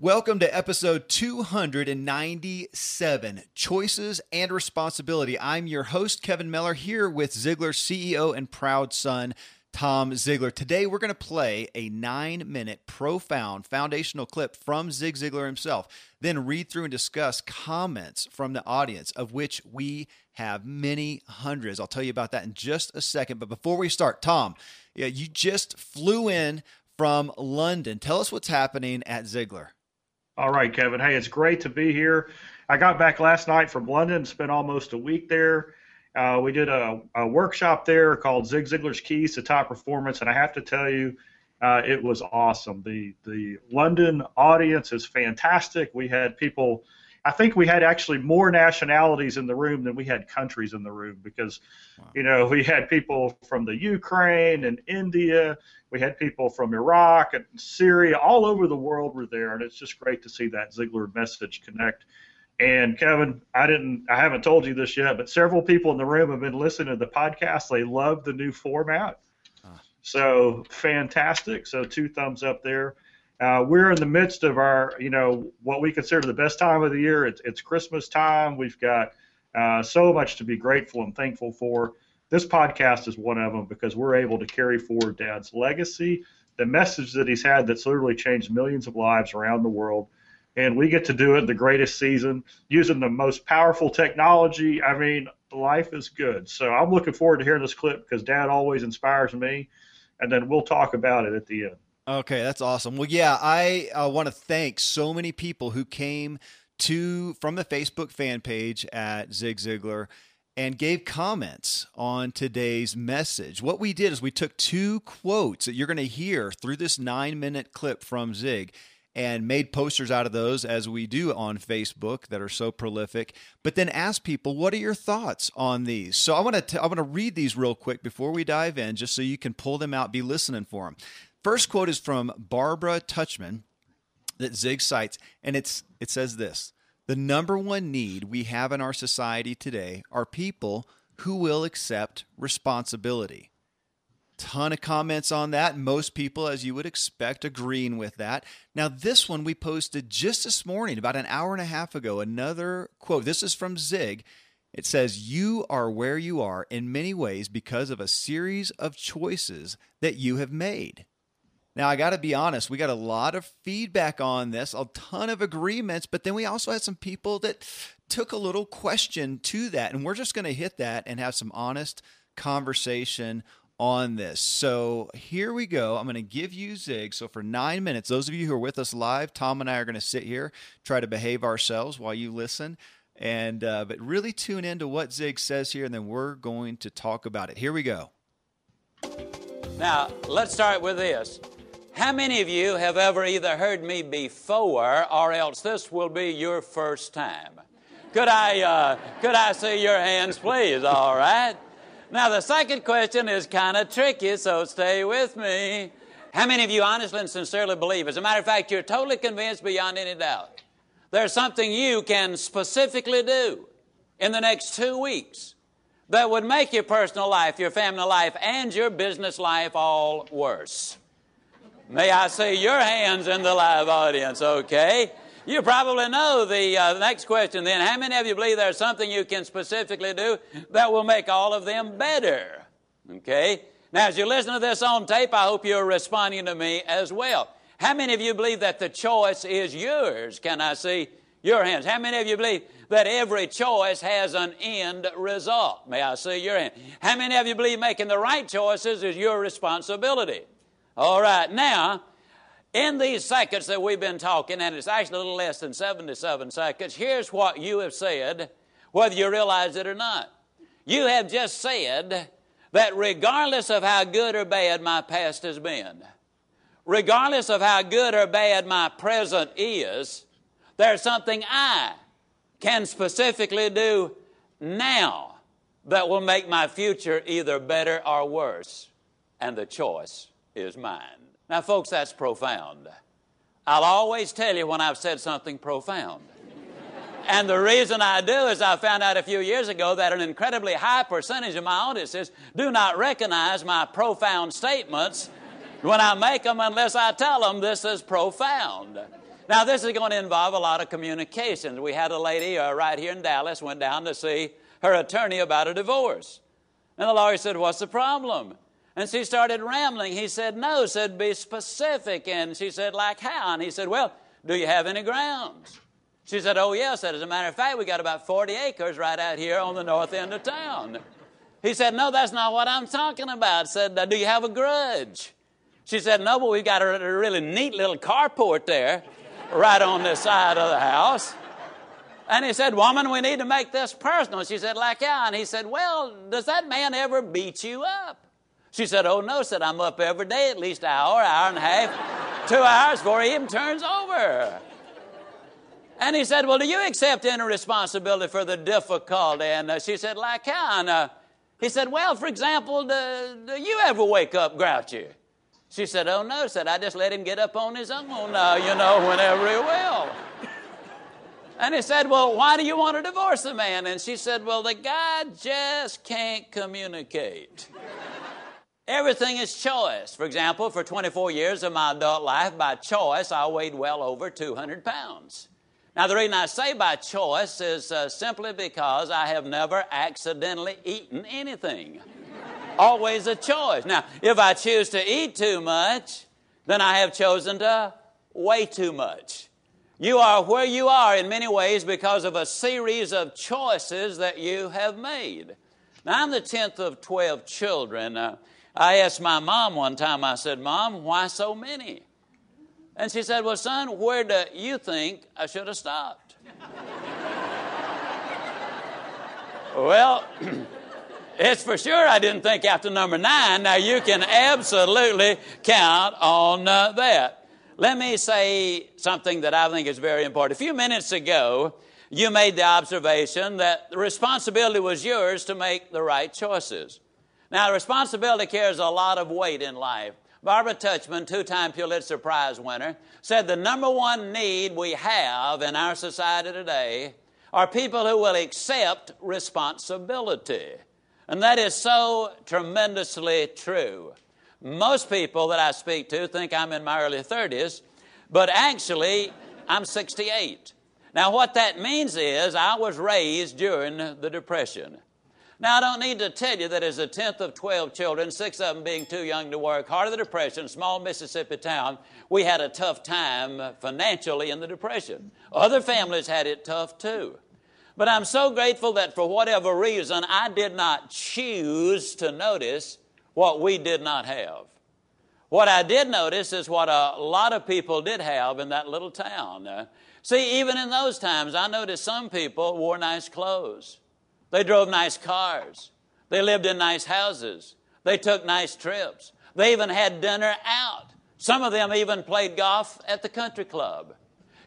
Welcome to episode 297 Choices and Responsibility. I'm your host, Kevin Miller, here with Ziglar CEO and proud son, Tom Ziglar. Today, we're going to play a nine minute, profound, foundational clip from Zig Ziglar himself, then read through and discuss comments from the audience, of which we have many hundreds. I'll tell you about that in just a second. But before we start, Tom, you just flew in from London. Tell us what's happening at Ziglar. All right, Kevin. Hey, it's great to be here. I got back last night from London, spent almost a week there. Uh, we did a, a, workshop there called Zig Ziglar's Keys to Top Performance, and I have to tell you, uh, it was awesome. The the London audience is fantastic. We had people I think we had actually more nationalities in the room than we had countries in the room because, wow. you know, we had people from the Ukraine and India, we had people from Iraq and Syria, all over the world were there, and it's just great to see that Ziglar message connect. And Kevin, I didn't, I haven't told you this yet, but several people in the room have been listening to the podcast. They love the new format. Ah. So fantastic. So two thumbs up there. Uh, we're in the midst of our, you know, what we consider the best time of the year. It's, it's Christmas time. We've got uh, so much to be grateful and thankful for. This podcast is one of them because we're able to carry forward Dad's legacy, the message that he's had that's literally changed millions of lives around the world. And we get to do it the greatest season using the most powerful technology. I mean, life is good. So I'm looking forward to hearing this clip because Dad always inspires me. And then we'll talk about it at the end. Okay, that's awesome. Well, yeah, I uh, want to thank so many people who came to from the Facebook fan page at Zig Ziglar and gave comments on today's message. What we did is we took two quotes that you're going to hear through this nine minute clip from Zig and made posters out of those as we do on Facebook that are so prolific. But then ask people, what are your thoughts on these? So I want to I want to read these real quick before we dive in, just so you can pull them out, be listening for them. First quote is from Barbara Tuchman that Zig cites, and it's it says this: the number one need we have in our society today are people who will accept responsibility. Ton of comments on that. Most people, as you would expect, agreeing with that. Now, this one we posted just this morning, about an hour and a half ago. Another quote. This is from Zig. It says, You are where you are in many ways because of a series of choices that you have made. Now, I got to be honest, we got a lot of feedback on this, a ton of agreements, but then we also had some people that took a little question to that. And we're just going to hit that and have some honest conversation on this. So here we go. I'm going to give you Zig. So for nine minutes, those of you who are with us live, Tom and I are going to sit here, try to behave ourselves while you listen. And uh, but really tune into what Zig says here, and then we're going to talk about it. Here we go. Now let's start with this. How many of you have ever either heard me before or else this will be your first time? Could I, uh, could I see your hands, please? All right. Now, the second question is kind of tricky, so stay with me. How many of you honestly and sincerely believe? As a matter of fact, you're totally convinced beyond any doubt. There's something you can specifically do in the next two weeks that would make your personal life, your family life, and your business life all worse. May I see your hands in the live audience, okay? You probably know the uh, next question then. How many of you believe there's something you can specifically do that will make all of them better? Okay? Now, as you listen to this on tape, I hope you're responding to me as well. How many of you believe that the choice is yours? Can I see your hands? How many of you believe that every choice has an end result? May I see your hand? How many of you believe making the right choices is your responsibility? All right, now, in these seconds that we've been talking, and it's actually a little less than 77 seconds, here's what you have said, whether you realize it or not. You have just said that regardless of how good or bad my past has been, regardless of how good or bad my present is, there's something I can specifically do now that will make my future either better or worse. And the choice is mine. Now, folks, that's profound. I'll always tell you when I've said something profound. and the reason I do is I found out a few years ago that an incredibly high percentage of my audiences do not recognize my profound statements when I make them unless I tell them this is profound. Now, this is going to involve a lot of communications. We had a lady uh, right here in Dallas went down to see her attorney about a divorce. And the lawyer said, What's the problem? And she started rambling. He said, No, said, be specific. And she said, Like how? And he said, Well, do you have any grounds? She said, Oh, yes. Said, As a matter of fact, we got about 40 acres right out here on the north end of town. He said, No, that's not what I'm talking about. Said, Do you have a grudge? She said, No, but we've got a, really neat little carport there right on the side of the house. And he said, Woman, we need to make this personal. She said, Like how? And he said, Well, does that man ever beat you up? She said, Oh, no, said I'm up every day, at least an hour, hour and a half, two hours before he even turns over. And he said, Well, do you accept any responsibility for the difficulty? And uh, she said, Like how? And uh, he said, Well, for example, do, do, you ever wake up grouchy? She said, Oh, no, said I just let him get up on his own, uh, you know, whenever he will. And he said, Well, why do you want to divorce the man? And she said, Well, the guy just can't communicate. Everything is choice. For example, for 24 years of my adult life, by choice, I weighed well over 200 pounds. Now, the reason I say by choice is uh, simply because I have never accidentally eaten anything. Always a choice. Now, if I choose to eat too much, then I have chosen to weigh too much. You are where you are in many ways because of a series of choices that you have made. Now, I'm the 10th of 12 children. Uh, I asked my mom one time, I said, Mom, why so many? And she said, Well, son, where do you think I should have stopped? well, it's for sure I didn't think after number nine. Now, you can absolutely count on uh, that. Let me say something that I think is very important. A few minutes ago, you made the observation that the responsibility was yours to make the right choices. Now, responsibility carries a lot of weight in life. Barbara Tuchman, two time Pulitzer Prize winner, said the number one need we have in our society today are people who will accept responsibility. And that is so tremendously true. Most people that I speak to think I'm in my early 30s, but actually, I'm 68. Now, what that means is I was raised during the Depression. Now, I don't need to tell you that as a tenth of 12 children, six of them being too young to work, heart of the Depression, small Mississippi town, we had a tough time financially in the Depression. Other families had it tough too. But I'm so grateful that for whatever reason, I did not choose to notice what we did not have. What I did notice is what a lot of people did have in that little town. See, even in those times, I noticed some people wore nice clothes. They drove nice cars. They lived in nice houses. They took nice trips. They even had dinner out. Some of them even played golf at the country club.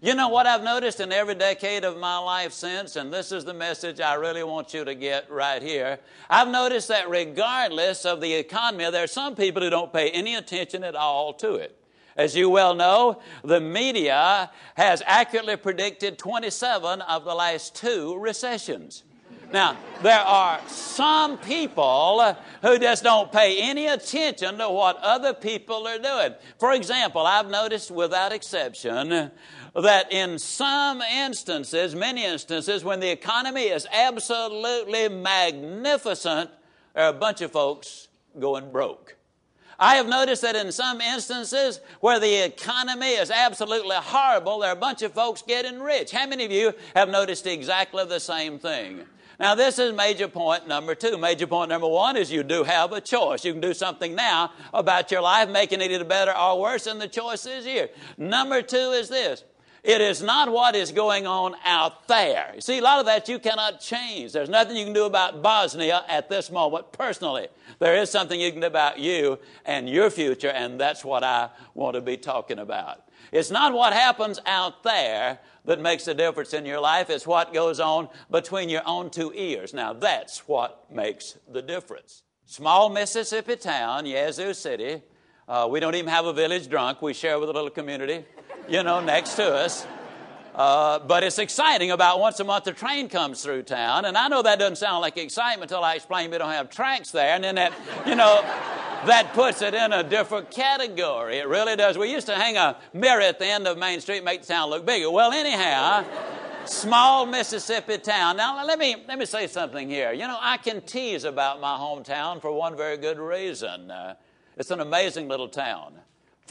You know what I've noticed in every decade of my life since, and this is the message I really want you to get right here. I've noticed that regardless of the economy, there are some people who don't pay any attention at all to it. As you well know, the media has accurately predicted 27 of the last two recessions. Now, there are some people who just don't pay any attention to what other people are doing. For example, I've noticed without exception that in some instances, many instances, when the economy is absolutely magnificent, there are a bunch of folks going broke. I have noticed that in some instances where the economy is absolutely horrible, there are a bunch of folks getting rich. How many of you have noticed exactly the same thing? Now, this is major point number two. Major point number one is you do have a choice. You can do something now about your life, making it either better or worse, and the choice is here. Number two is this it is not what is going on out there. You see, a lot of that you cannot change. There's nothing you can do about Bosnia at this moment personally. There is something you can do about you and your future, and that's what I want to be talking about. It's not what happens out there that makes a difference in your life, is what goes on between your own two ears. Now, that's what makes the difference. Small Mississippi town, Yazoo City. Uh, we don't even have a village drunk, we share with a little community you know, next to us. Uh, but it's exciting about once a month the train comes through town. And I know that doesn't sound like excitement until I explain we don't have tracks there. And then that, you know, that puts it in a different category. It really does. We used to hang a mirror at the end of Main Street, make the town look bigger. Well, anyhow, small Mississippi town. Now, let me, let me say something here. You know, I can tease about my hometown for one very good reason. Uh, it's an amazing little town.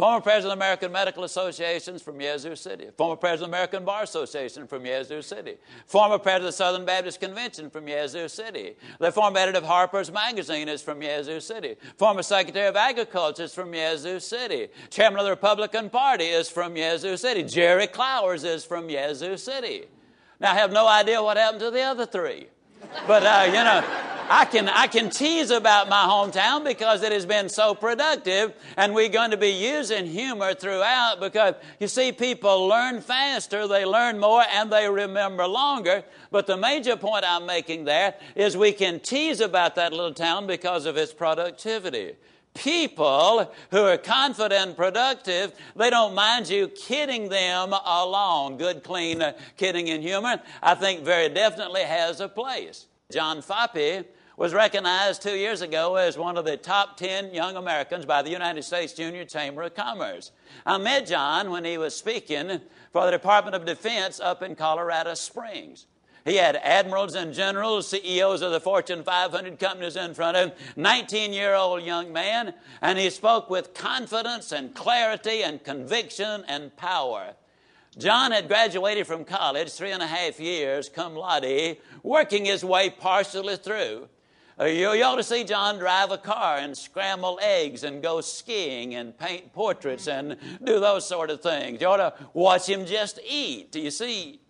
Former president of American Medical Association from Yazoo City. Former president of American Bar Association from Yazoo City. Former president of the Southern Baptist Convention from Yazoo City. The former editor of Harper's Magazine is from Yazoo City. Former secretary of Agriculture is from Yazoo City. Chairman of the Republican Party is from Yazoo City. Jerry Clowers is from Yazoo City. Now, I have no idea what happened to the other three. But, uh, you know, I can, I can tease about my hometown because it has been so productive, and we're going to be using humor throughout because you see, people learn faster, they learn more, and they remember longer. But the major point I'm making there is we can tease about that little town because of its productivity people who are confident and productive, they don't mind you kidding them along. Good, clean uh, kidding and humor, I think, very definitely has a place. John Foppe was recognized two years ago as one of the top 10 young Americans by the United States Junior Chamber of Commerce. I met John when he was speaking for the Department of Defense up in Colorado Springs. He had admirals and generals, CEOs of the Fortune 500 companies in front of him, 19 year old young man, and he spoke with confidence and clarity and conviction and power. John had graduated from college three and a half years, cum laude, working his way partially through. Uh, you, you ought to see John drive a car and scramble eggs and go skiing and paint portraits and do those sort of things. You ought to watch him just eat. Do you see,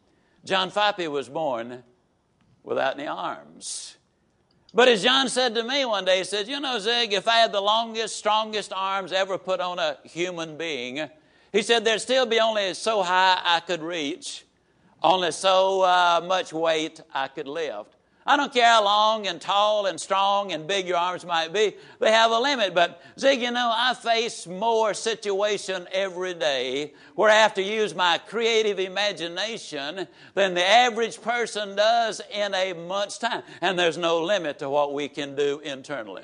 John Foppe was born without any arms. But as John said to me one day, he said, You know, Zig, if I had the longest, strongest arms ever put on a human being, he said, there'd still be only so high I could reach, only so uh, much weight I could lift. I don't care how long and tall and strong and big your arms might be, they have a limit. But, Zig, you know, I face more situation every day where I have to use my creative imagination than the average person does in a month's time. And there's no limit to what we can do internally.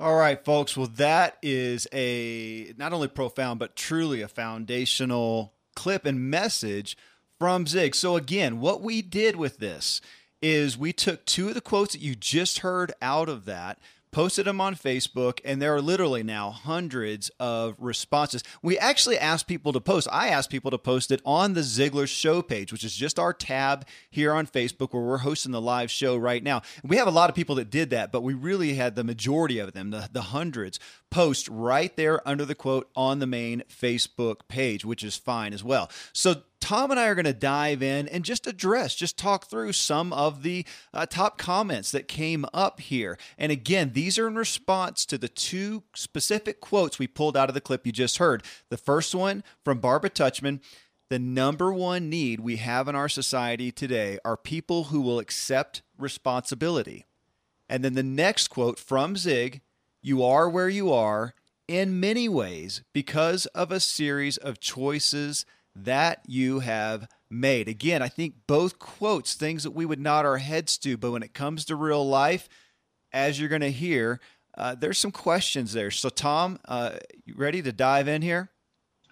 All right, folks. Well, that is a not only profound, but truly a foundational clip and message from Zig. So, again, what we did with this is we took two of the quotes that you just heard out of that posted them on Facebook, and there are literally now hundreds of responses. We actually asked people to post. I asked people to post it on the Ziglar Show page, which is just our tab here on Facebook where we're hosting the live show right now. We have a lot of people that did that, but we really had the majority of them, the, the hundreds, post right there under the quote on the main Facebook page, which is fine as well. So Tom and I are going to dive in and just address, just talk through some of the uh, top comments that came up here. And again, these are in response to the two specific quotes we pulled out of the clip you just heard. The first one from Barbara Tuchman the number one need we have in our society today are people who will accept responsibility. And then the next quote from Zig You are where you are in many ways because of a series of choices that you have made. Again, I think both quotes, things that we would nod our heads to, but when it comes to real life, as you're going to hear, uh, there's some questions there. So, Tom, uh, you ready to dive in here?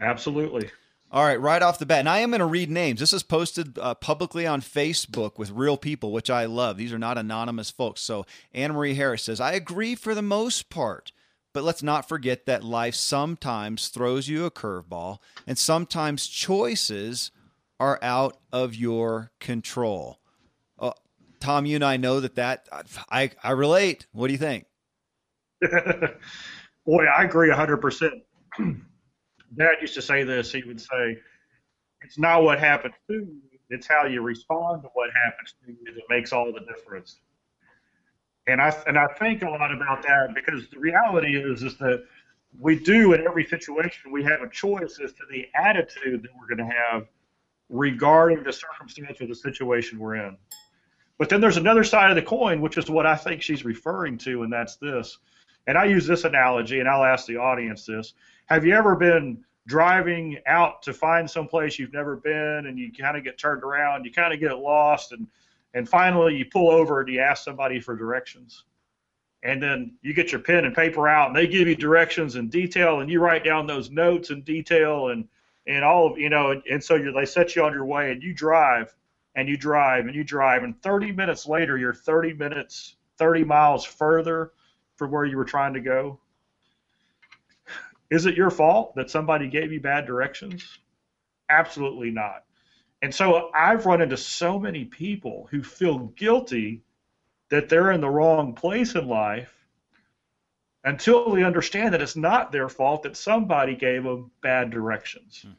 Absolutely. All right, right off the bat. And I am going to read names. This is posted uh, publicly on Facebook with real people, which I love. These are not anonymous folks. So Anne Marie Harris says, I agree for the most part, but let's not forget that life sometimes throws you a curveball and sometimes choices are out of your control. Uh, Tom, you and I know that that I, I relate. What do you think? Boy, I agree 100%. Dad used to say this. He would say, "It's not what happens to you; it's how you respond to what happens to you that makes all the difference." And I and I think a lot about that because the reality is is that we do in every situation we have a choice as to the attitude that we're going to have regarding the circumstance or the situation we're in. But then there's another side of the coin, which is what I think she's referring to, and that's this. And I use this analogy, and I'll ask the audience this. Have you ever been driving out to find some place you've never been and you kind of get turned around, you kind of get lost, and, and finally you pull over and you ask somebody for directions? And then you get your pen and paper out and they give you directions in detail and you write down those notes in detail and, and all of, you know, and, and so they set you on your way and you drive and you drive and you drive and 30 minutes later you're 30 minutes 30 miles further from where you were trying to go is it your fault that somebody gave you bad directions? Absolutely not. And so I've run into so many people who feel guilty that they're in the wrong place in life until they understand that it's not their fault that somebody gave them bad directions. Hmm.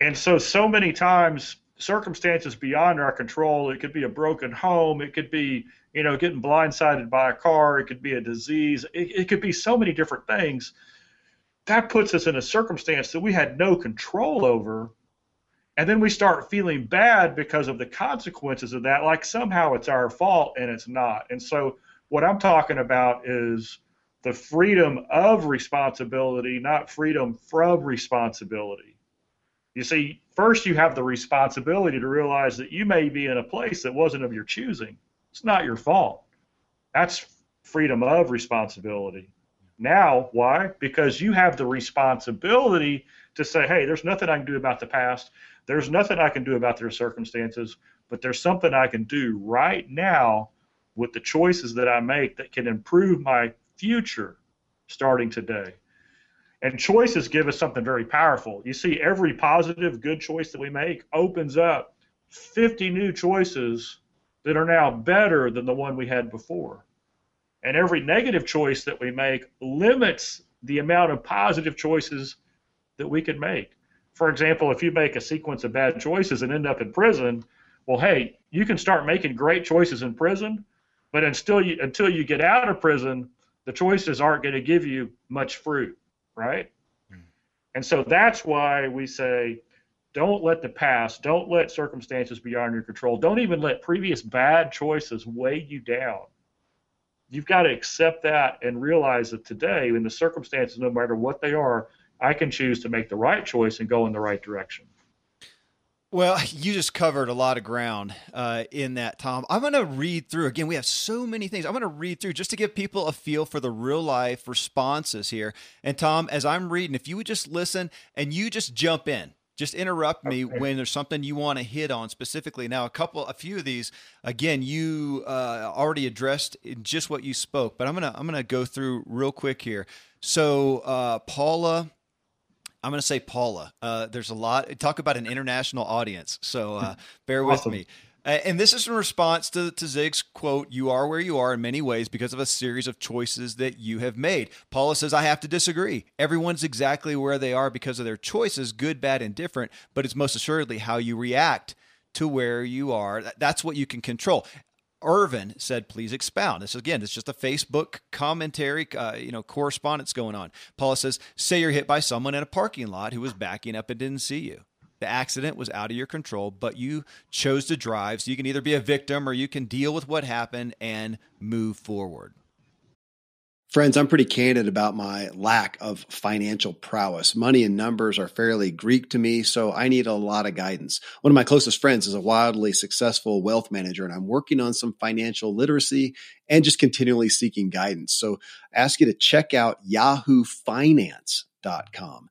And so, so many times, circumstances beyond our control, it could be a broken home, it could be, you know, getting blindsided by a car, it could be a disease, it, it could be so many different things that puts us in a circumstance that we had no control over. And then we start feeling bad because of the consequences of that, like somehow it's our fault and it's not. And so, what I'm talking about is the freedom of responsibility, not freedom from responsibility. You see, first you have the responsibility to realize that you may be in a place that wasn't of your choosing. It's not your fault. That's freedom of responsibility. Now, why? Because you have the responsibility to say, hey, there's nothing I can do about the past. There's nothing I can do about their circumstances, but there's something I can do right now with the choices that I make that can improve my future starting today. And choices give us something very powerful. You see, every positive, good choice that we make opens up 50 new choices that are now better than the one we had before. And every negative choice that we make limits the amount of positive choices that we can make. For example, if you make a sequence of bad choices and end up in prison, well, hey, you can start making great choices in prison, but until you until you get out of prison, the choices aren't going to give you much fruit, right? Mm. And so that's why we say don't let the past, don't let circumstances beyond your control, don't even let previous bad choices weigh you down you've got to accept that and realize that today, in the circumstances, no matter what they are, I can choose to make the right choice and go in the right direction. Well, you just covered a lot of ground uh, in that, Tom. I'm going to read through again. We have so many things. I'm going to read through just to give people a feel for the real life responses here. And Tom, as I'm reading, if you would just listen and you just jump in, just interrupt me okay. when there's something you want to hit on specifically. Now, a couple, a few of these, again, you uh, already addressed in just what you spoke, but I'm gonna I'm gonna go through real quick here. So, uh, Paula. I'm going to say Paula. Uh, there's a lot. Talk about an international audience. So uh, bear awesome. with me. And this is in response to, to Zig's quote, You are where you are in many ways because of a series of choices that you have made. Paula says, I have to disagree. Everyone's exactly where they are because of their choices, good, bad, and different, but it's most assuredly how you react to where you are. That's what you can control. Irvin said, "Please expound." This again, it's just a Facebook commentary, uh, you know, correspondence going on. Paula says, "Say you're hit by someone in a parking lot who was backing up and didn't see you. The accident was out of your control, but you chose to drive. So you can either be a victim or you can deal with what happened and move forward." Friends, I'm pretty candid about my lack of financial prowess. Money and numbers are fairly Greek to me, so I need a lot of guidance. One of my closest friends is a wildly successful wealth manager, and I'm working on some financial literacy and just continually seeking guidance. So I ask you to check out yahoofinance.com.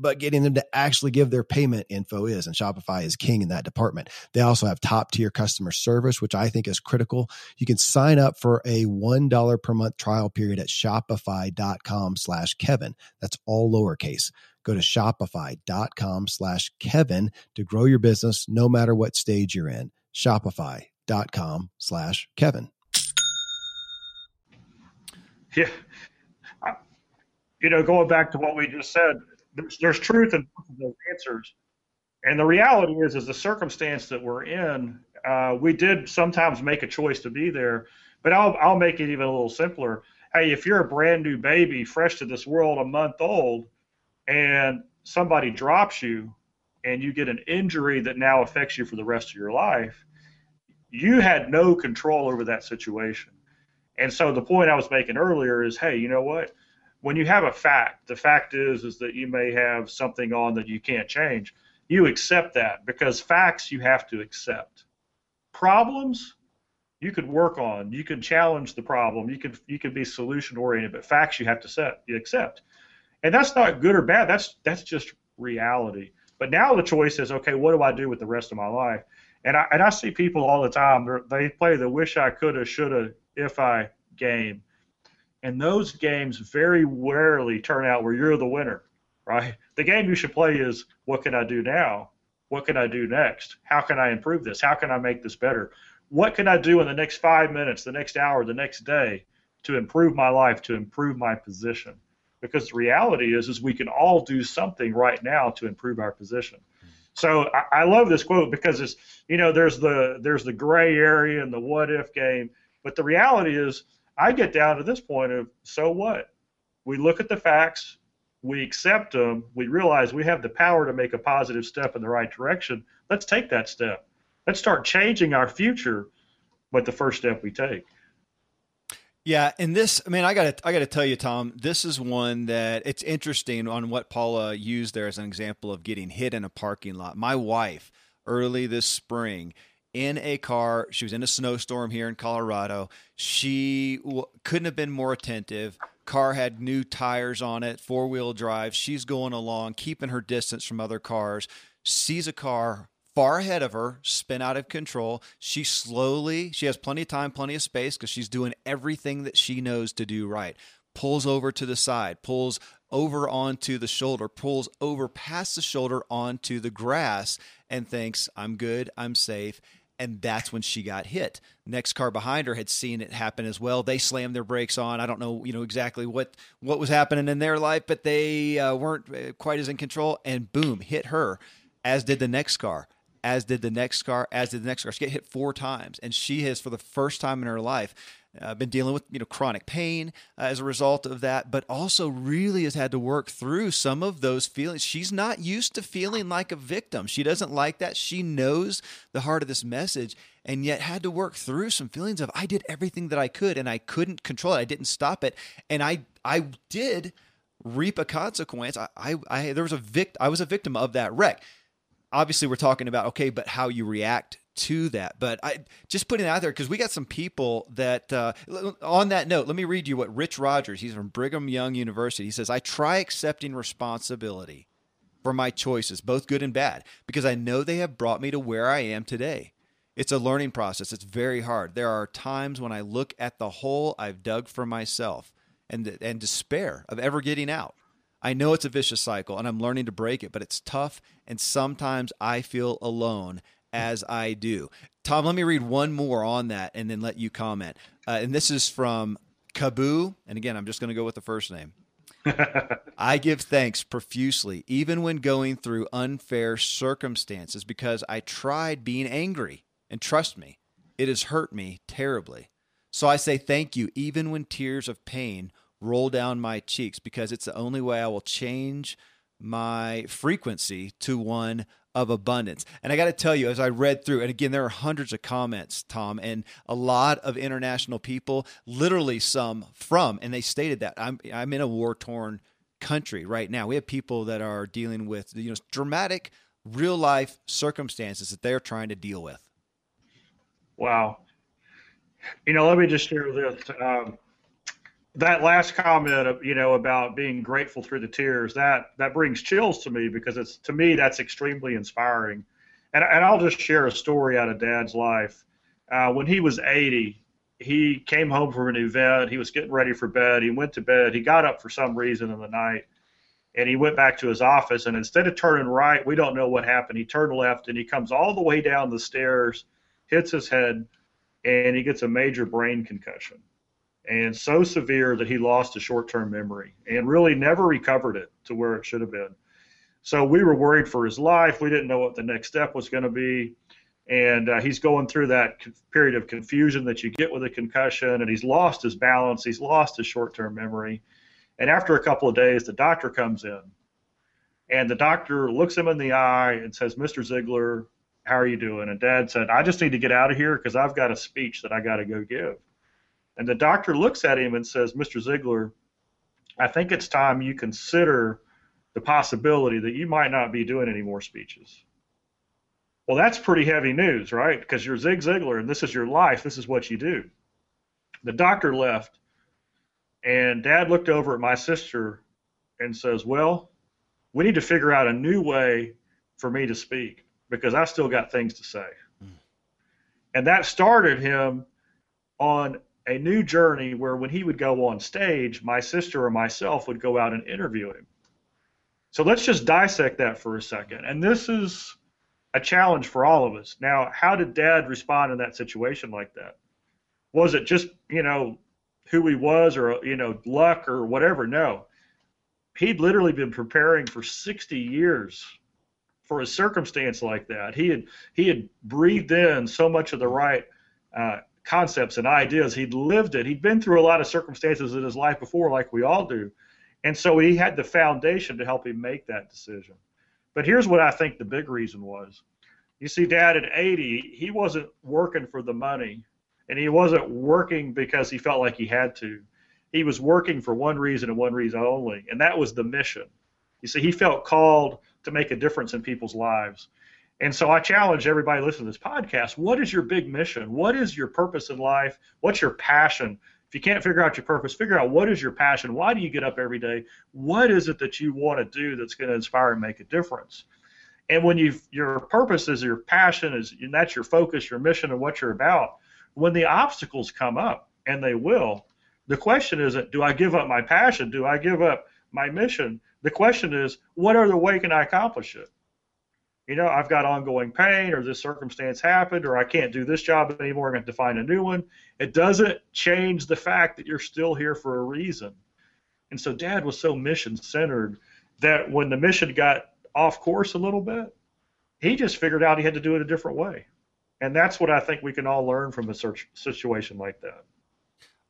but getting them to actually give their payment info is. And Shopify is king in that department. They also have top tier customer service, which I think is critical. You can sign up for a $1 per month trial period at shopify.com slash Kevin. That's all lowercase. Go to shopify.com slash Kevin to grow your business no matter what stage you're in. Shopify.com slash Kevin. Yeah. You know, going back to what we just said, there's, there's truth in both of those answers. And the reality is, is the circumstance that we're in, uh, we did sometimes make a choice to be there, but I'll, I'll make it even a little simpler. Hey, if you're a brand new baby, fresh to this world, a month old, and somebody drops you and you get an injury that now affects you for the rest of your life, you had no control over that situation. And so the point I was making earlier is, hey, you know what? When you have a fact, the fact is is that you may have something on that you can't change. You accept that because facts you have to accept. Problems you could work on. You could challenge the problem. You could you could be solution oriented, but facts you have to set you accept. And that's not good or bad. That's that's just reality. But now the choice is okay. What do I do with the rest of my life? And I and I see people all the time. They play the wish I coulda, shoulda, if I game and those games very rarely turn out where you're the winner, right? The game you should play is what can I do now? What can I do next? How can I improve this? How can I make this better? What can I do in the next five minutes, the next hour, the next day to improve my life, to improve my position? Because the reality is, is we can all do something right now to improve our position. So I, I love this quote because it's, you know, there's the there's the gray area and the what if game, but the reality is I get down to this point of so what? We look at the facts, we accept them, we realize we have the power to make a positive step in the right direction. Let's take that step. Let's start changing our future with the first step we take. Yeah, and this, I mean, I got to, I got to tell you, Tom, this is one that it's interesting on what Paula used there as an example of getting hit in a parking lot. My wife early this spring in a car. She was in a snowstorm here in Colorado. She w- couldn't have been more attentive. Car had new tires on it, four wheel drive. She's going along, keeping her distance from other cars. Sees a car far ahead of her, spin out of control. She slowly, she has plenty of time, plenty of space because she's doing everything that she knows to do right. Pulls over to the side, pulls over onto the shoulder, pulls over past the shoulder onto the grass, and thinks, I'm good, I'm safe and that's when she got hit. Next car behind her had seen it happen as well. They slammed their brakes on. I don't know, you know exactly what what was happening in their life, but they uh, weren't uh, quite as in control. And boom, hit her, as did the next car, as did the next car, as did the next car. She got hit four times, and she has, for the first time in her life, uh, been dealing with you know chronic pain uh, as a result of that, but also really has had to work through some of those feelings. She's not used to feeling like a victim. She doesn't like that. She knows the heart of this message, and yet had to work through some feelings of I did everything that I could, and I couldn't control it. I didn't stop it, and I I did reap a consequence. I I, I there was a vict. I was a victim of that wreck obviously we're talking about okay but how you react to that. But I just putting it out there because we got some people that uh, on that note. Let me read you what Rich Rogers. He's from Brigham Young University. He says, "I try accepting responsibility for my choices, both good and bad, because I know they have brought me to where I am today." It's a learning process. It's very hard. There are times when I look at the hole I've dug for myself and and despair of ever getting out. I know it's a vicious cycle and I'm learning to break it, but it's tough and sometimes I feel alone as I do. Tom, let me read one more on that and then let you comment. Uh, and this is from Kaboo. And again, I'm just going to go with the first name. I give thanks profusely, even when going through unfair circumstances, because I tried being angry. And trust me, it has hurt me terribly. So I say thank you, even when tears of pain roll down my cheeks, because it's the only way I will change my frequency to one of abundance. And I got to tell you, as I read through, and again, there are hundreds of comments, Tom, and a lot of international people, literally some from, and they stated that I'm I'm in a war torn country right now. We have people that are dealing with you know dramatic real life circumstances that they're trying to deal with. Wow. You know, let me just share this. Um, that last comment, you know, about being grateful through the tears, that that brings chills to me because it's to me that's extremely inspiring. And and I'll just share a story out of Dad's life. Uh, when he was 80, he came home from an event. He was getting ready for bed. He went to bed. He got up for some reason in the night, and he went back to his office. And instead of turning right, we don't know what happened. He turned left, and he comes all the way down the stairs, hits his head, and he gets a major brain concussion and so severe that he lost his short term memory and really never recovered it to where it should have been. So we were worried for his life. We didn't know what the next step was going to be. And uh, he's going through that period of confusion that you get with a concussion, and he's lost his balance. He's lost his short term memory. And after a couple of days, the doctor comes in, and the doctor looks him in the eye and says, Mr. Ziglar, how are you doing? And dad said, I just need to get out of here because I've got a speech that I got to go give. And the doctor looks at him and says, Mr. Ziglar, I think it's time you consider the possibility that you might not be doing any more speeches. Well, that's pretty heavy news, right? Because you're Zig Ziglar and this is your life, this is what you do. The doctor left, and dad looked over at my sister and says, Well, we need to figure out a new way for me to speak because I still got things to say. Mm. And that started him on a new journey where when he would go on stage, my sister or myself would go out and interview him. So let's just dissect that for a second. And this is a challenge for all of us. Now, how did dad respond in that situation like that? Was it just, you know, who he was or, you know, luck or whatever? No. He'd literally been preparing for 60 years for a circumstance like that. He had he had breathed in so much of the right uh, concepts and ideas. He'd lived it. He'd been through a lot of circumstances in his life before, like we all do. And so he had the foundation to help him make that decision. But here's what I think the big reason was. You see, Dad at 80, he wasn't working for the money, and he wasn't working because he felt like he had to. He was working for one reason and one reason only, and that was the mission. You see, he felt called to make a difference in people's lives. And so I challenge everybody listening to this podcast what is your big mission? What is your purpose in life? What's your passion? If you can't figure out your purpose, figure out what is your passion. Why do you get up every day? What is it that you want to do that's going to inspire and make a difference? And when you your purpose is your passion is and that's your focus, your mission, and what you're about. When the obstacles come up, and they will, the question isn't do I give up my passion? Do I give up my mission? The question is what other way can I accomplish it? You know, I've got ongoing pain, or this circumstance happened, or I can't do this job anymore. I'm going to find a new one. It doesn't change the fact that you're still here for a reason. And so, Dad was so mission centered that when the mission got off course a little bit, he just figured out he had to do it a different way. And that's what I think we can all learn from a search situation like that.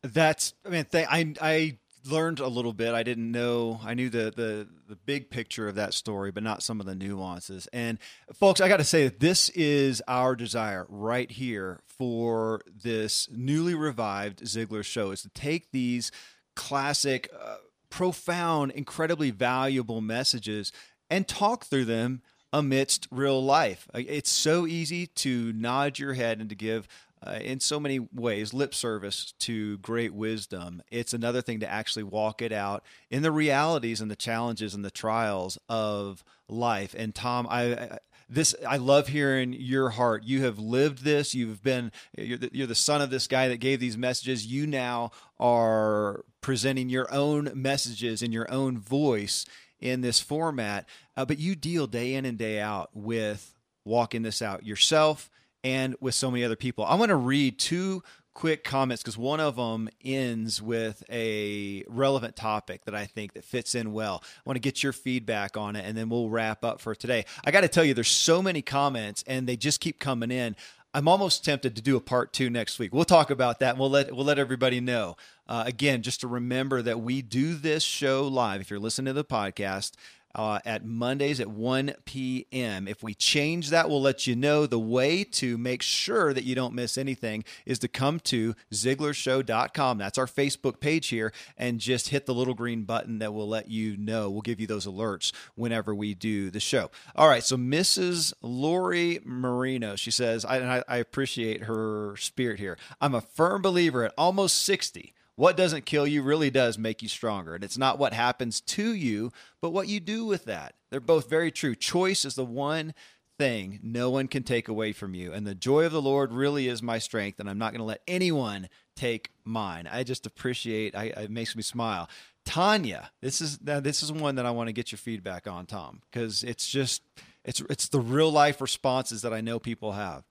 That's, I mean, th- I, I learned a little bit. I didn't know. I knew the the the big picture of that story, but not some of the nuances. And folks, I got to say that this is our desire right here for this newly revived Ziglar show is to take these classic, uh, profound, incredibly valuable messages and talk through them amidst real life. It's so easy to nod your head and to give uh, in so many ways lip service to great wisdom. It's another thing to actually walk it out in the realities and the challenges and the trials of life. And Tom, I, I this I love hearing your heart. You have lived this. You've been you're the, you're the son of this guy that gave these messages. You now are presenting your own messages in your own voice in this format. Uh, but you deal day in and day out with walking this out yourself and with so many other people. I want to read two quick comments because one of them ends with a relevant topic that I think that fits in well. I want to get your feedback on it and then we'll wrap up for today. I got to tell you there's so many comments and they just keep coming in. I'm almost tempted to do a part 2 next week. We'll talk about that and we'll let we'll let everybody know. Uh, again, just to remember that we do this show live. If you're listening to the podcast, uh, at Mondays at 1 p.m. If we change that, we'll let you know. The way to make sure that you don't miss anything is to come to ZiglarShow.com. That's our Facebook page here, and just hit the little green button that will let you know. We'll give you those alerts whenever we do the show. All right, so Mrs. Lori Marino, she says, I, I appreciate her spirit here. I'm a firm believer at almost 60 what doesn't kill you really does make you stronger. And it's not what happens to you, but what you do with that. They're both very true. Choice is the one thing no one can take away from you. And the joy of the Lord really is my strength. And I'm not going to let anyone take mine. I just appreciate I, it makes me smile. Tanya, this is now this is one that I want to get your feedback on, Tom, because it's just it's it's the real life responses that I know people have.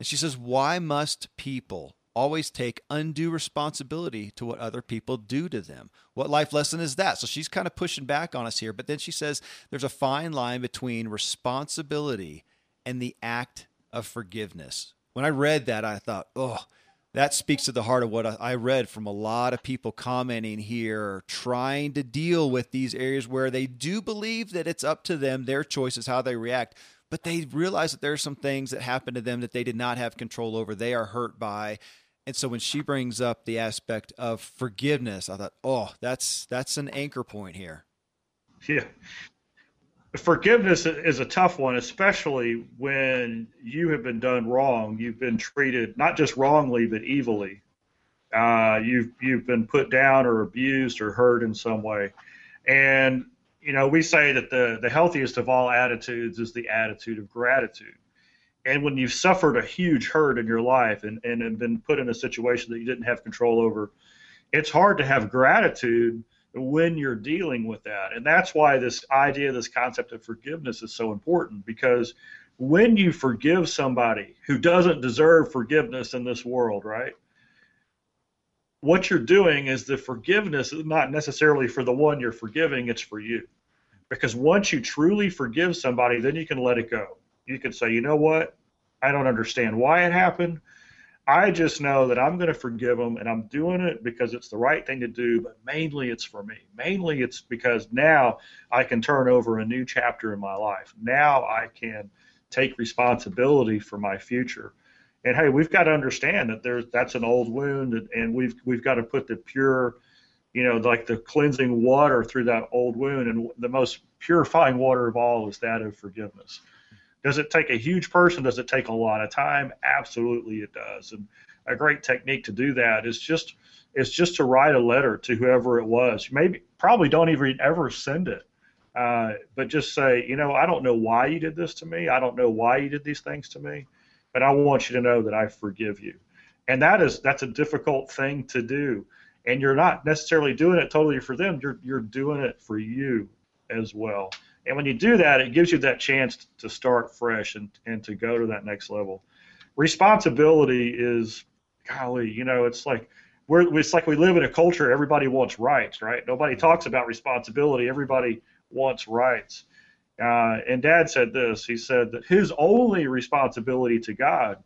And she says, "Why must people always take undue responsibility to what other people do to them. What life lesson is that? So she's kind of pushing back on us here, but then she says there's a fine line between responsibility and the act of forgiveness. When I read that, I thought, oh, that speaks to the heart of what I read from a lot of people commenting here, trying to deal with these areas where they do believe that it's up to them, their choices, how they react but they realize that there are some things that happen to them that they did not have control over. They are hurt by, and so when she brings up the aspect of forgiveness, I thought, oh, that's that's an anchor point here. Yeah. Forgiveness is a tough one, especially when you have been done wrong. You've been treated not just wrongly, but evilly. Uh, you've you've been put down or abused or hurt in some way, and you know we say that the the healthiest of all attitudes is the attitude of gratitude and when you've suffered a huge hurt in your life and, and, and been put in a situation that you didn't have control over, it's hard to have gratitude when you're dealing with that. And that's why this idea, this concept of forgiveness is so important because when you forgive somebody who doesn't deserve forgiveness in this world, right? What you're doing is the forgiveness is not necessarily for the one you're forgiving, it's for you. Because once you truly forgive somebody, then you can let it go you can say, you know what? I don't understand why it happened. I just know that I'm going to forgive them and I'm doing it because it's the right thing to do, but mainly it's for me. Mainly it's because now I can turn over a new chapter in my life. Now I can take responsibility for my future. And hey, we've got to understand that there's that's an old wound and we've we've got to put the pure, you know, like the cleansing water through that old wound and the most purifying water of all is that of forgiveness. Does it take a huge person? Does it take a lot of time? Absolutely, it does. And a great technique to do that is just is just to write a letter to whoever it was. Maybe probably don't even ever send it, uh, but just say, you know, I don't know why you did this to me. I don't know why you did these things to me, but I want you to know that I forgive you. And that is that's a difficult thing to do. And you're not necessarily doing it totally for them. You're you're doing it for you as well. And when you do that, it gives you that chance to start fresh and, and to go to that next level. Responsibility is, golly, you know, it's like we're it's like we live in a culture. Everybody wants rights, right? Nobody talks about responsibility. Everybody wants rights. Uh, and Dad said this. He said that his only responsibility to God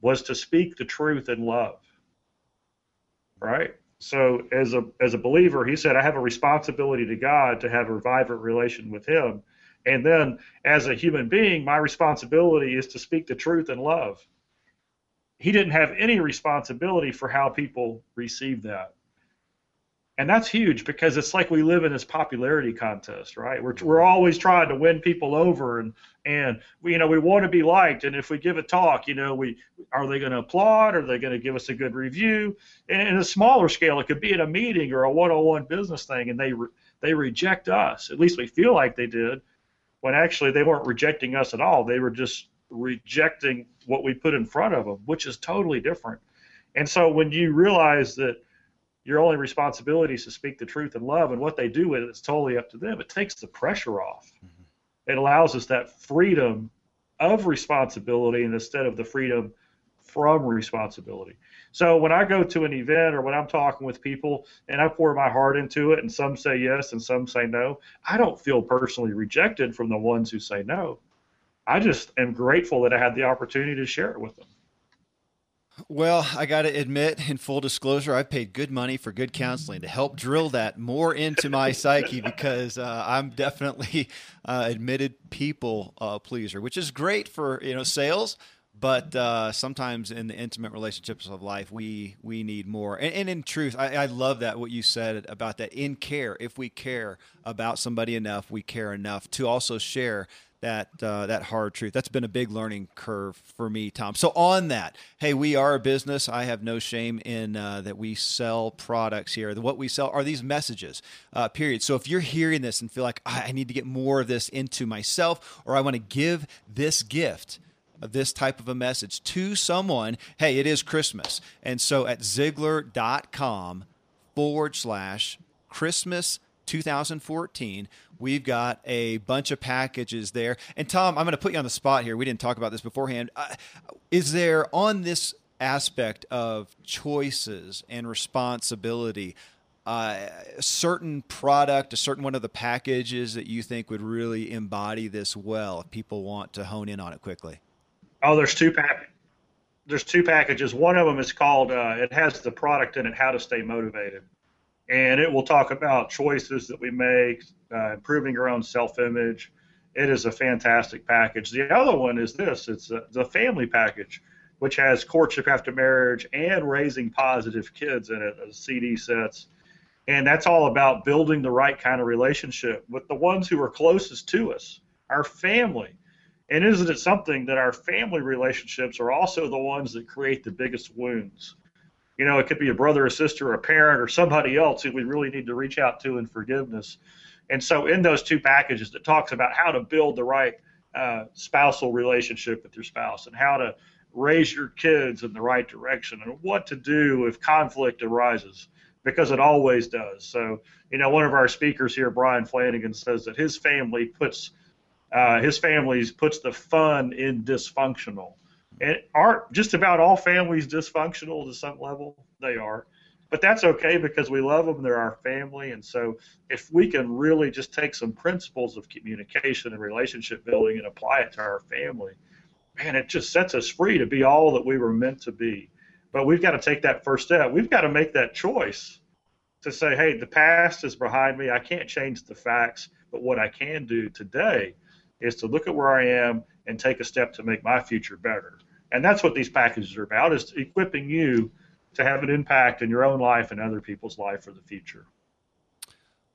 was to speak the truth in love. Right? So as a as a believer, he said, I have a responsibility to God to have a vibrant relation with him. And then as a human being, my responsibility is to speak the truth in love. He didn't have any responsibility for how people receive that and that's huge because it's like we live in this popularity contest, right? We're we're always trying to win people over, and and we you know we want to be liked, and if we give a talk, you know, we are they going to applaud? Are they going to give us a good review? And in a smaller scale, it could be in a meeting or a one-on-one business thing, and they re, they reject us. At least we feel like they did, when actually they weren't rejecting us at all. They were just rejecting what we put in front of them, which is totally different. And so when you realize that your only responsibility is to speak the truth in love, and what they do with it is totally up to them. It takes the pressure off. Mm-hmm. It allows us that freedom of responsibility instead of the freedom from responsibility. So when I go to an event or when I'm talking with people and I pour my heart into it and some say yes and some say no, I don't feel personally rejected from the ones who say no. I just am grateful that I had the opportunity to share it with them. Well, I got to admit, in full disclosure, I paid good money for good counseling to help drill that more into my psyche because uh, I'm definitely uh, admitted people uh, pleaser, which is great for you know sales. But uh, sometimes in the intimate relationships of life, we we need more. And, and in truth, I, I love that what you said about that. In care, if we care about somebody enough, we care enough to also share that uh, that hard truth. That's been a big learning curve for me, Tom. So on that, hey, we are a business. I have no shame in uh, that we sell products here. What we sell are these messages. Uh, period. So if you're hearing this and feel like I need to get more of this into myself, or I want to give this gift of this type of a message to someone, hey, it is Christmas, and so at Ziglar.com forward slash Christmas 2014. We've got a bunch of packages there. And Tom, I'm going to put you on the spot here. We didn't talk about this beforehand. Uh, is there on this aspect of choices and responsibility uh, a certain product, a certain one of the packages that you think would really embody this well if people want to hone in on it quickly? Oh, there's two pack. There's two packages. One of them is called. Uh, it has the product in it, how to stay motivated and it will talk about choices that we make, uh, improving your own self-image. It is a fantastic package. The other one is this: it's a, the family package, which has courtship after marriage and raising positive kids in it as CD sets, and that's all about building the right kind of relationship with the ones who are closest to us, our family. And isn't it something that our family relationships are also the ones that create the biggest wounds? You know, it could be a brother or sister or a parent or somebody else who we really need to reach out to in forgiveness. And so, in those two packages, it talks about how to build the right uh, spousal relationship with your spouse and how to raise your kids in the right direction and what to do if conflict arises because it always does. So, you know, one of our speakers here, Brian Flanagan, says that his family puts uh, his families puts the fun in dysfunctional. And aren't just about all families dysfunctional to some level? They are. But that's okay because we love them. They're our family. And so if we can really just take some principles of communication and relationship building and apply it to our family, man, it just sets us free to be all that we were meant to be. But we've got to take that first step. We've got to make that choice to say, hey, the past is behind me. I can't change the facts. But what I can do today is to look at where I am and take a step to make my future better. And that's what these packages are about is equipping you to have an impact in your own life and other people's life for the future.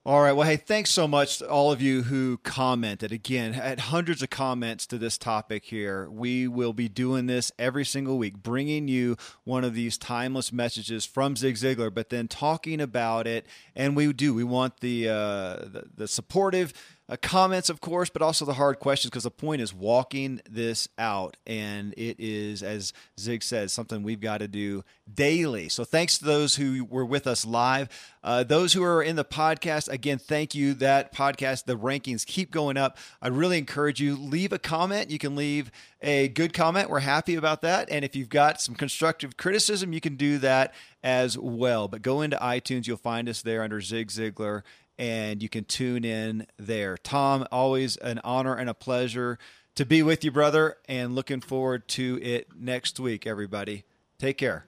All right. Well, hey, thanks so much to all of you who commented. Again, had hundreds of comments to this topic here. We will be doing this every single week, bringing you one of these timeless messages from Zig Ziglar, but then talking about it. And we do. We want the uh, the, the supportive uh, comments, of course, but also the hard questions because the point is walking this out. And it is, as Zig says, something we've got to do daily. So thanks to those who were with us live. Uh, those who are in the podcast, again, thank you. That podcast, the rankings keep going up. I really encourage you, leave a comment. You can leave a good comment. We're happy about that. And if you've got some constructive criticism, you can do that as well. But go into iTunes, you'll find us there under Zig Ziglar and you can tune in there. Tom, always an honor and a pleasure to be with you, brother, and looking forward to it next week, everybody. Take care.